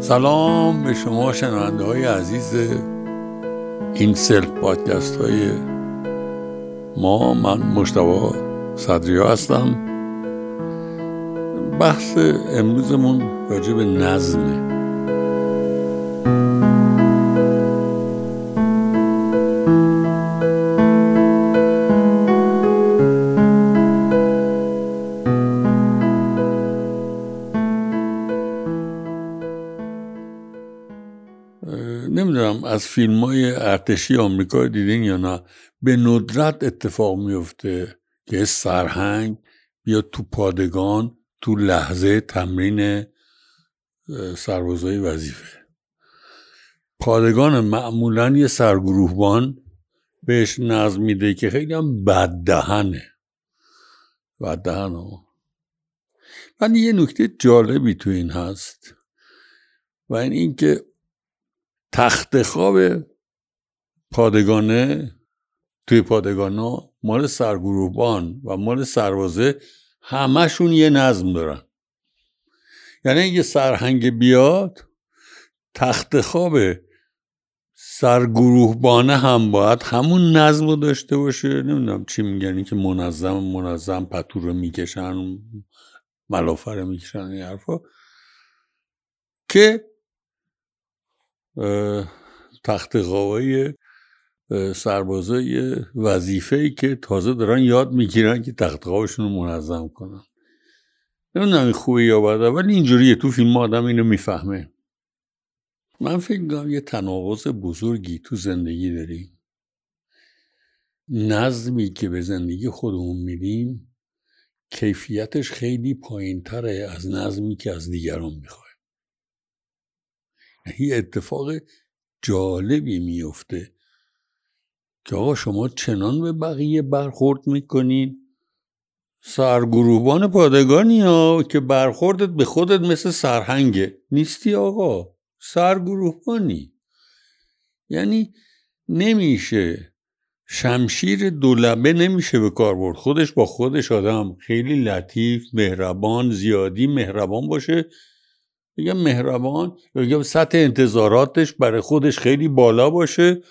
سلام به شما شنونده های عزیز این سلف پادکست های ما. من مشتبا صدریا هستم. بحث امروزمون راجع به نظمه فیلم های ارتشی آمریکا دیدین یا نه؟ به ندرت اتفاق میفته که سرهنگ بیاد تو پادگان تو لحظه تمرین سربازای وظیفه. پادگان معمولا یه سرگروهبان بهش نظم میده که خیلی هم بددهنه. بددهن ولی یه نکته جالبی تو این هست و این اینکه تخت خواب پادگانه توی پادگانا مال سرگروهبان و مال سربازه همشون یه نظم دارن. یعنی اگه سرهنگ بیاد تخت خواب سرگروهبانه هم باید همون نظم رو داشته باشه. نمی‌دونم چی میگن که منظم منظم پتور رو می‌کشن ملافر می‌کشن این حرفا. که تخت خوابای سربازای وظیفه ای که تازه دارن یاد می‌گیرن که تخت خوابشون رو منظم کنن. نمی‌دونم این خوبه یا بده ولی اینجوریه. تو فیلم آدم اینو می‌فهمه. من فکر می‌کنم یه تناقض بزرگی تو زندگی داریم. نظمی که به زندگی خودمون میدیم کیفیتش خیلی پایین تره از نظمی که از دیگران می‌خوایم یه اتفاق جالبی میفته که آقا شما چنان به بقیه برخورد می‌کنین. سرگروهبان پادگانی ها که برخوردت به خودت مثل سرهنگه. نیستی آقا. سرگروهبانی. یعنی نمیشه. شمشیر دولبه نمیشه به کار برد. خودش با خودش آدم. خیلی لطیف مهربان زیادی مهربان باشه. بگم مهربان. بگم سطح انتظاراتش برای خودش خیلی بالا باشه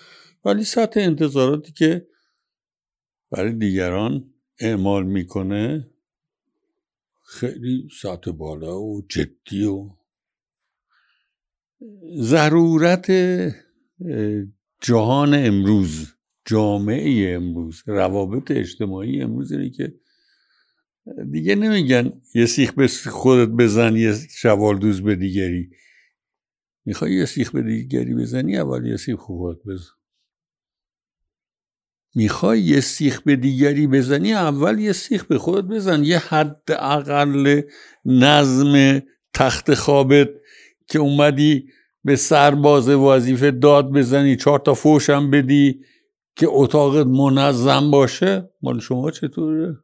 ولی سطح انتظاراتی که برای دیگران اعمال می‌کنه خیلی سطح بالا و جدی و ضرورت جهان امروز جامعه امروز روابط اجتماعی امروز اینه که دیگه نمیگن یه سیخ به خودت بزن یه شوال دوز به دیگری. می‌خوای یه سیخ به دیگری بزنی اول یه سیخ خودت بزن. می‌خوای یه سیخ به دیگری بزنی اول یه سیخ به خودت بزن. یه حد اقل نظم تخت خوابت که اومدی به سرباز وظیفه داد بزنی چهار تا فوشم بدی که اتاقت منظم باشه. مال شما چطوره؟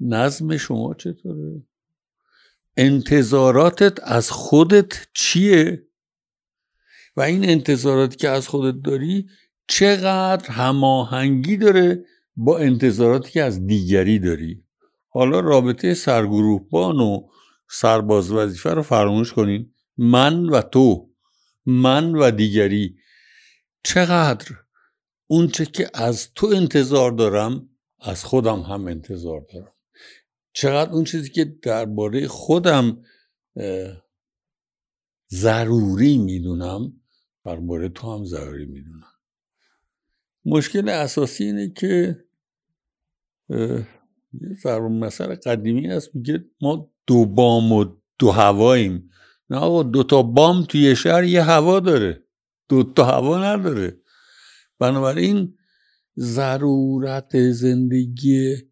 نظم شما چطوره؟ انتظاراتت از خودت چیه؟ و این انتظاراتی که از خودت داری چقدر هماهنگی داره با انتظاراتی که از دیگری داری؟ حالا رابطه سرگروهبان و سرباز وظیفه رو فراموش کنین. من و تو من و دیگری. چقدر اونچه که از تو انتظار دارم از خودم هم انتظار دارم. چقدر اون چیزی که درباره خودم ضروری می‌دونم درباره تو هم ضروری می‌دونم. مشکل اساسی اینه که یه مثل قدیمی هست میگه ما دو بام و دو هواییم. نه آقا دو تا بام توی شهر یه هوا داره. دو تا هوا نداره. بنابراین ضرورت زندگی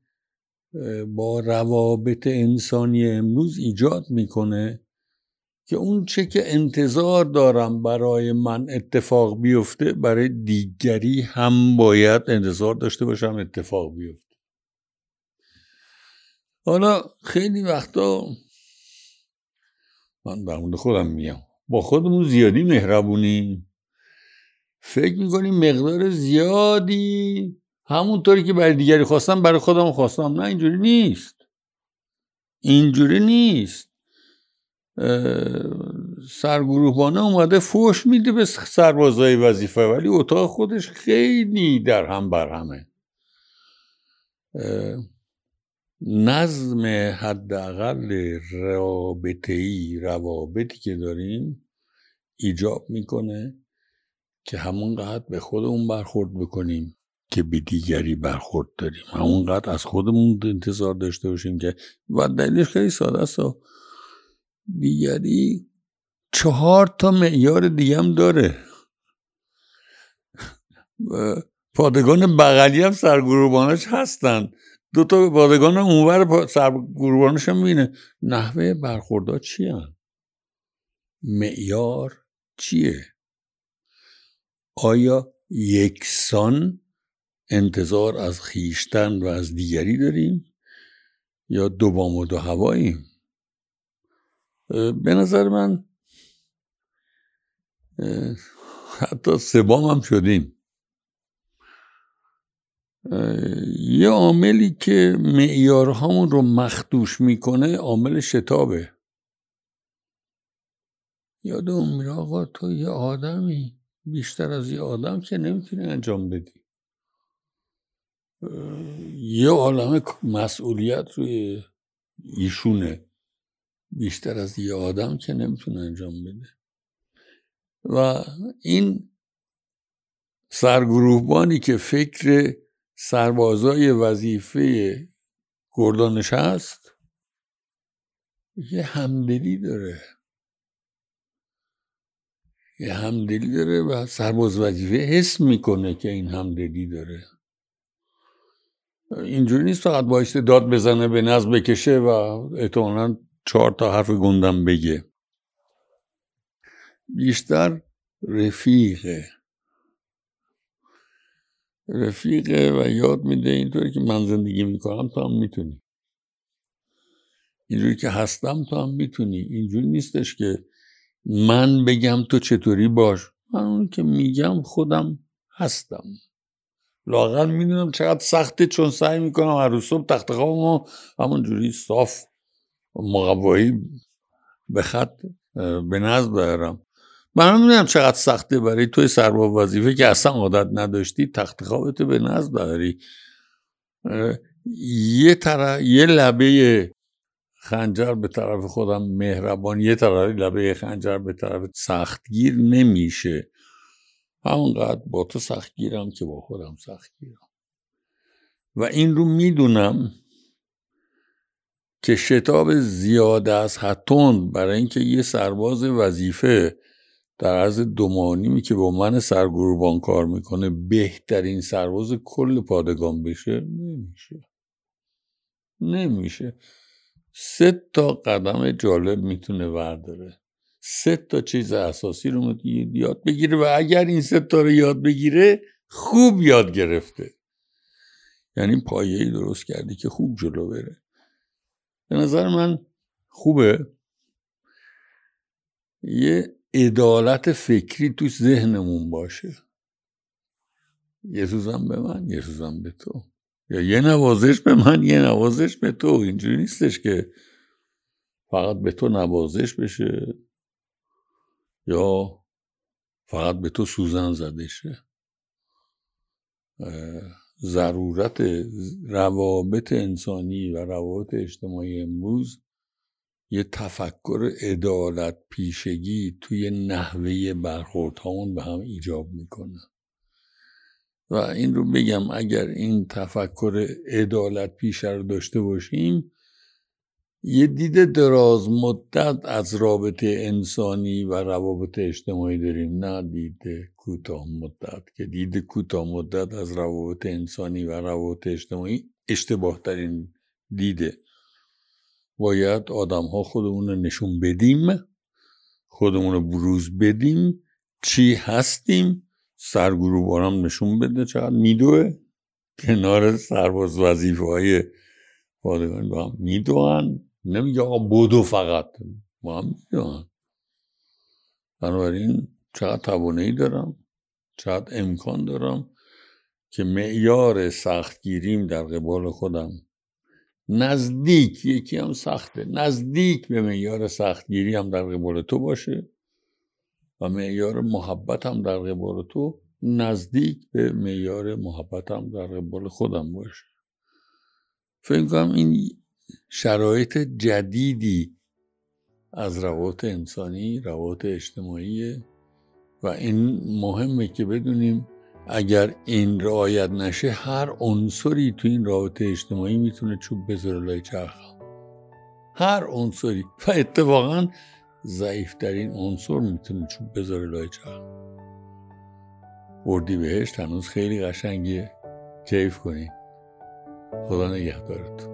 با روابط انسانی امروز ایجاد می‌کنه که اون چه که انتظار دارم برای من اتفاق بیفته برای دیگری هم باید انتظار داشته باشم اتفاق بیفته. حالا خیلی وقتا من در مورد خودم میام با خودمون زیادی مهربونیم. فکر می‌کنیم مقدار زیادی همونطوری که برای دیگری خواستم برای خودم خواستم. نه اینجوری نیست. اینجوری نیست. سرگروهبانه اومده فوش میده به سربازای وظیفه ولی اتاق خودش خیلی در هم بر همه. نظم حداقل رابطه ای روابطی که داریم ایجاب می‌کنه که همونقدر به خودمون برخورد بکنیم. که به دیگری برخورد داریم. همونقدر از خودمون انتظار داشته باشیم که و دلیلش خیلی ساده است. دیگری چهار تا معیار دیگه هم داره. پادگان بغلی هم سرگروبانش هستن. دو تا پادگان اونور سرگروبانش هم می‌بینه. نحوه برخوردها چی هم؟ معیار چیه؟ آیا یکسان انتظار از خیشتن و از دیگری داریم یا دو بام و دو هواییم؟ به نظر من حتی سبام هم شدیم. یه عاملی که معیارهامون رو مخدوش می‌کنه عامل شتابه. یادم میره آقا تو یه آدمی بیشتر از یه آدم که نمی‌تونی انجام بدی. یه عالم مسئولیت روی ایشونه. بیشتر از یه آدم که نمی‌تونه انجام بده. و این سرگروهبانی که فکر سربازای وظیفه گردانش هست یه همدلی داره. یه همدلی داره و سرباز وظیفه حس می‌کنه که این همدلی داره. اینجوری نیست فقط با داد بزنه به نظم بکشه و احتمالا چهار تا حرف گندم بگه. بیشتر رفیقه. رفیقه و یاد میده اینطوری که من زندگی می‌کنم تو هم می‌تونی. اینجوری که هستم تو هم می‌تونی. اینجوری نیستش که من بگم تو چطوری باش. من اون که میگم خودم هستم. لاغر می‌دونم چقدر سخته چون سعی می‌کنم هر روز صبح تخت خوابمو همونجوری صاف مقوایی به خط به نزد برم من می‌دونم چقدر سخته برای توی سرباب وظیفه که اصلا عادت نداشتی تخت خوابتو به بری یه طرف یه لبه خنجر به طرف خودم مهربان یه طرف لبه خنجر به طرف سختگیر نمیشه. همونقدر با تو سختگیرم که با خودم سختگیرم و این رو می‌دونم که شتاب زیاد از حتون برای اینکه یه سرباز وظیفه در عرض دومانیمی که با من سرگروبان کار می‌کنه بهترین سرباز کل پادگان بشه نمیشه. نمیشه. سه تا قدم جالب می‌تونه ورداره. سه تا چیز اساسی رو یاد بگیره و اگر این سه تا رو یاد بگیره خوب یاد گرفته. یعنی پایه‌ای درست کردی که خوب جلو بره. به نظر من خوبه. یه عدالت فکری تو ذهنمون باشه. یه سوزم به من یه سوزم به تو. یا یه نوازش به من یه نوازش به تو. اینجوری نیستش که فقط به تو نوازش بشه. یا فقط به تو سوزن زده شه؟ ضرورت روابط انسانی و روابط اجتماعی امروز یه تفکر عدالت پیشگی توی نحوه برخوردهامون به هم ایجاب می‌کنه. و این رو بگم اگر این تفکر عدالت پیشه رو داشته باشیم یه دید دراز مدت از رابطه انسانی و روابط اجتماعی داریم نه دید کوتاه مدت. که دید کوتاه مدت از روابط انسانی و روابط اجتماعی اشتباه ترین دیده باید آدم ها خودمون رو نشون بدیم خودمون رو بروز بدیم چی هستیم سرگروه بارم نشون بده چقدر میدوه. کنار سرباز وظیفه های پادگان با هم میدوهن. نمیگه آقا بودو فقط. با هم می‌دونن بنابراین چقدر توانایی دارم شاید امکان دارم که معیار سختگیریم در قبال خودم نزدیک یکی هم سخته نزدیک به معیار سختگیری هم در قبال تو باشه و معیار محبت هم در قبال تو نزدیک به معیار محبت هم در قبال خودم باشه. فکر کنم این شرایط جدیدی از روابط انسانی روابط اجتماعی و این مهمه که بدونیم اگر این رعایت نشه هر عنصری تو این رابطه اجتماعی می‌تونه چوب بذاره لای چرخ. هر عنصری و اتفاقا ضعیفترین عنصر می‌تونه چوب بذاره لای چرخ. اردی بهشت هنوز خیلی قشنگیه. کیف کنی. خدا نگهدارتون